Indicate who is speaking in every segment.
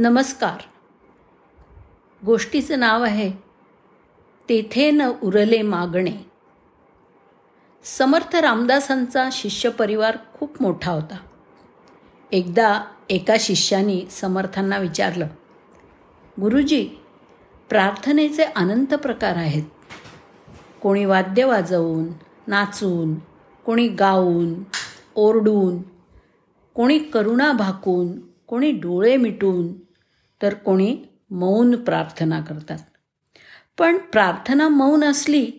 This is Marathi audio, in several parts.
Speaker 1: नमस्कार. गोष्टीचं नाव आहे तेथे न उरले मागणे. समर्थ रामदासांचा शिष्य परिवार खूप मोठा होता. एकदा एका शिष्याने समर्थांना विचारलं गुरुजी प्रार्थनेचे अनंत प्रकार आहेत. कोणी वाद्य वाजवून नाचून कोणी गाऊन ओरडून कोणी करुणा भाकून कोणी डोळे मिटून तर कोणी मौन प्रार्थना करतात. पण प्रार्थना मौन असली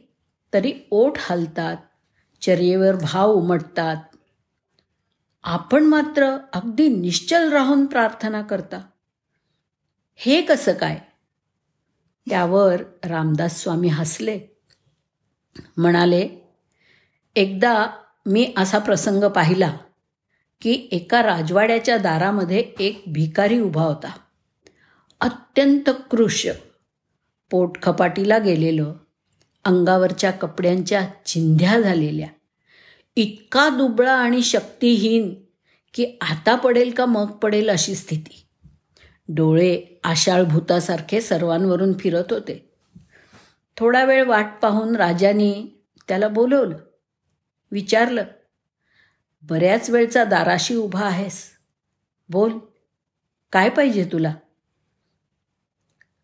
Speaker 1: तरी ओठ हलतात चर्येवर भाव उमटतात. आपण मात्र अगदी निश्चल राहून प्रार्थना करता. हे कसं काय? त्यावर रामदास स्वामी हसले. म्हणाले एकदा मी असा प्रसंग पाहिला की एका राजवाड्याच्या दारामध्ये एक भिकारी उभा होता. अत्यंत कृश. पोटखपाटीला गेलेलं अंगावरच्या कपड्यांच्या चिंध्या झालेल्या. इतका दुबळा आणि शक्तिहीन की आता पडेल का मग पडेल अशी स्थिती. डोळे आषाळ भूतासारखे सर्वांवरून फिरत होते. थोडा वेळ वाट पाहून राजाने त्याला बोलवलं. विचारलं बऱ्याच वेळचा दाराशी उभा आहेस. बोल काय पाहिजे तुला?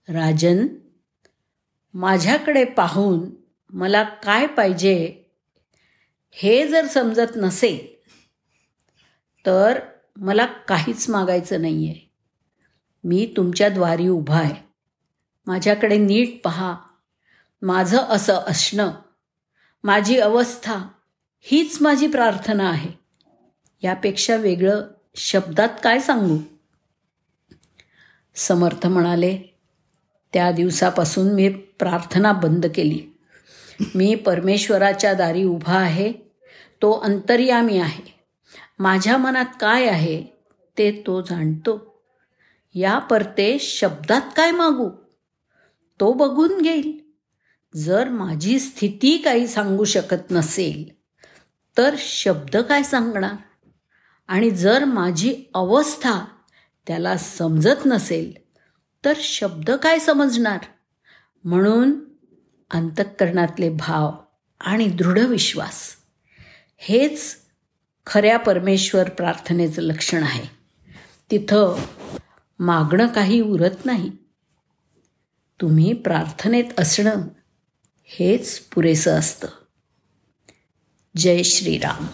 Speaker 1: राजन माझ्याकडे पाहून मला काय पाहिजे हे जर समजत नसेल तर मला काहीच मागायचं नाही आहे मी तुमच्या द्वारी उभा आहे. माझ्याकडे नीट पहा. माझं असं असणं माझी अवस्था हीच माझी प्रार्थना आहे. यापेक्षा वेगळं शब्दात काय सांगू? समर्थ म्हणाले त्या दिवसापासून मी प्रार्थना बंद केली. मी परमेश्वराच्या दारी उभा आहे. तो अंतर्यामी आहे. माझ्या मनात काय आहे ते तो जाणतो. या परते शब्दात काय मागू? तो बघून घेईल. जर माझी स्थिती काही सांगू शकत नसेल तर शब्द काय सांगणार? आणि जर माझी अवस्था त्याला समजत नसेल तर शब्द काय समजणार? म्हणून अंतःकरणातले भाव आणि दृढ विश्वास हेच खऱ्या परमेश्वर प्रार्थनेचं लक्षण आहे. तिथं मागणं काही उरत नाही. तुम्ही प्रार्थनेत असणं हेच पुरेसं असतं. जय श्रीराम.